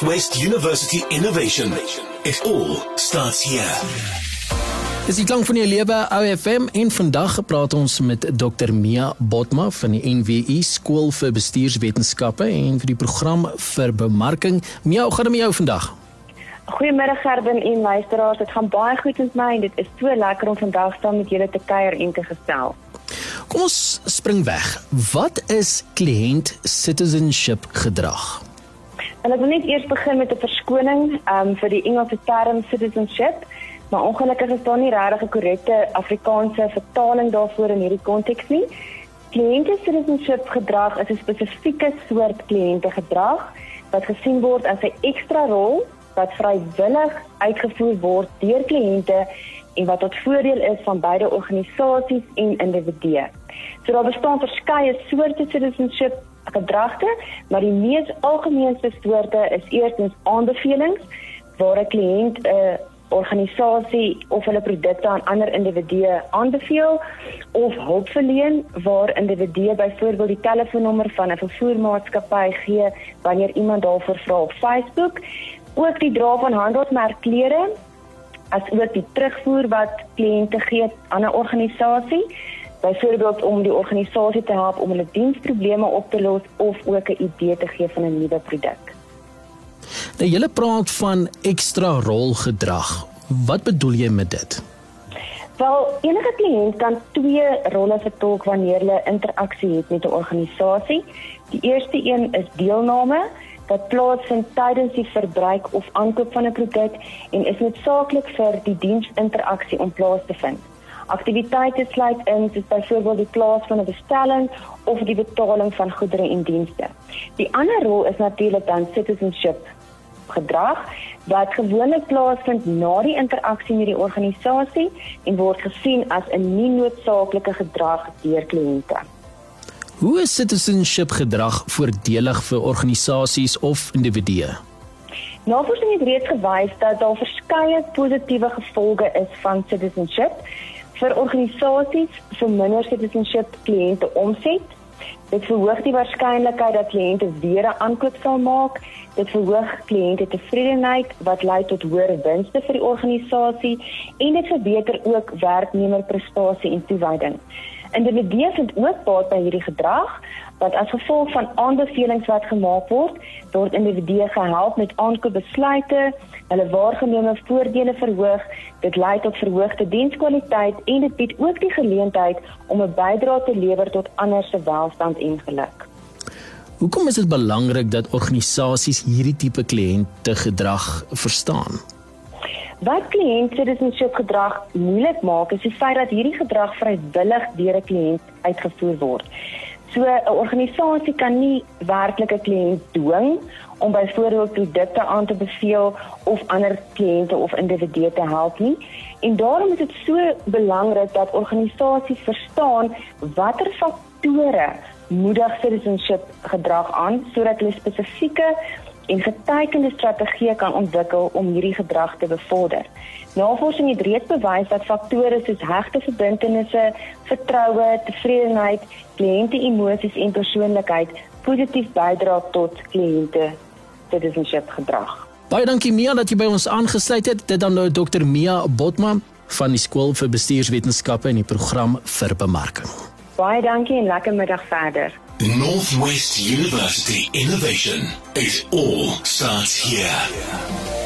Northwest University Innovation. It all starts here. Dis die klank van jou lewe OFM en vandag praat ons met Dr Mia Botma van die NWI Skool vir Bestuurswetenskappe en vir die program vir bemarking. Mia, hoe gaan dit met jou vandag? Goeiemiddag Gerben en luisteraars. Dit gaan baie goed met my en dit is so lekker om vandag saam met julle te kuier en te gesels. Kom ons spring weg. Wat is kliënt citizenship gedrag? En ek wil net eers begin met 'n verskoning um, vir die Engelse term citizenship, maar ongelukkig is daar nie regtig 'n korrekte Afrikaanse vertaling daarvoor in hierdie konteks nie. Kliënte citizenship gedrag is 'n spesifieke soort kliënte gedrag wat gesien word as 'n ekstra rol wat vrywillig uitgevoer word deur kliënte en wat tot voordeel is van beide organisasies en individue. So daar bestaan verskeie soorte citizenship gedragte, maar die mees algemeenste soorte is eerstens aanbevelings waar 'n kliënt 'n uh, organisasie of hulle produkte aan ander individue aanbeveel of hulp verleen waar individue byvoorbeeld die telefoonnommer van 'n vervoermaatskappy gee wanneer iemand daarvoor vra op Facebook. Ook die dra van handelsmerkklere as ook die terugvoer wat kliënte gee aan 'n organisasie byvoorbeeld om die organisasie te help om hulle diensprobleme op te los of ook 'n idee te gee van 'n nuwe produk. Nou jy praat van ekstra rolgedrag. Wat bedoel jy met dit? Wel, enige kliënt kan twee rolle vertolk wanneer hulle interaksie het met 'n organisasie. Die eerste een is deelname wat plaasvind tydens die verbruik of aankoop van 'n produk en is noodsaaklik vir die diensinteraksie om plaas te vind. Aktiwiteite sluit in soos byvoorbeeld die plaas van 'n bestelling of die betaling van goedere en dienste. Die ander rol is natuurlik dan citizenship gedrag wat gewoonlik plaasvind na die interaksie met die organisasie en word gesien as 'n nie noodsaaklike gedrag deur kliënte. Hoe is citizenship gedrag voordelig vir organisasies of individue? Navorsing het reeds gewys dat daar verskeie positiewe gevolge is van citizenship vir organisasies verminder citizenship kliënte omset. Dit verhoog die waarskynlikheid dat kliënte weer 'n aankoop sal maak. Dit verhoog kliënte tevredenheid wat lei tot hoër winste vir die organisasie en dit verbeter ook werknemerprestasie en toewyding. Individue vind ook baat by hierdie gedrag want as gevolg van aanbevelings wat gemaak word, word individue gehelp met aankoopbesluite, hulle waargenome voordele verhoog, dit lei tot verhoogde dienskwaliteit en dit bied ook die geleentheid om 'n bydrae te lewer tot ander se welstand en geluk. Hoekom is dit belangrik dat organisasies hierdie tipe kliënte gedrag verstaan? Wat kliënt citizenship gedrag moeilik maak is die feit dat hierdie gedrag vrywillig deur 'n kliënt uitgevoer word. So 'n organisasie kan nie werklik 'n kliënt dwing om byvoorbeeld produkte aan te beveel of ander kliënte of individue te help nie. En daarom is dit so belangrik dat organisasies verstaan watter faktore moedig citizenship gedrag aan sodat hulle spesifieke en getekende strategieë kan ontwikkel om hierdie gedrag te bevorder. Navorsing het reeds bewys dat faktore soos hegte verbintenisse, vertroue, tevredenheid, kliënte emosies en persoonlikheid positief bydra tot kliënte citizenship gedrag. Baie dankie Mia dat jy by ons aangesluit het. Dit dan nou Dr Mia Botman van die skool vir bestuurswetenskappe en die program vir bemarking. Baie dankie en lekker middag verder. Northwest University Innovation. It all starts here.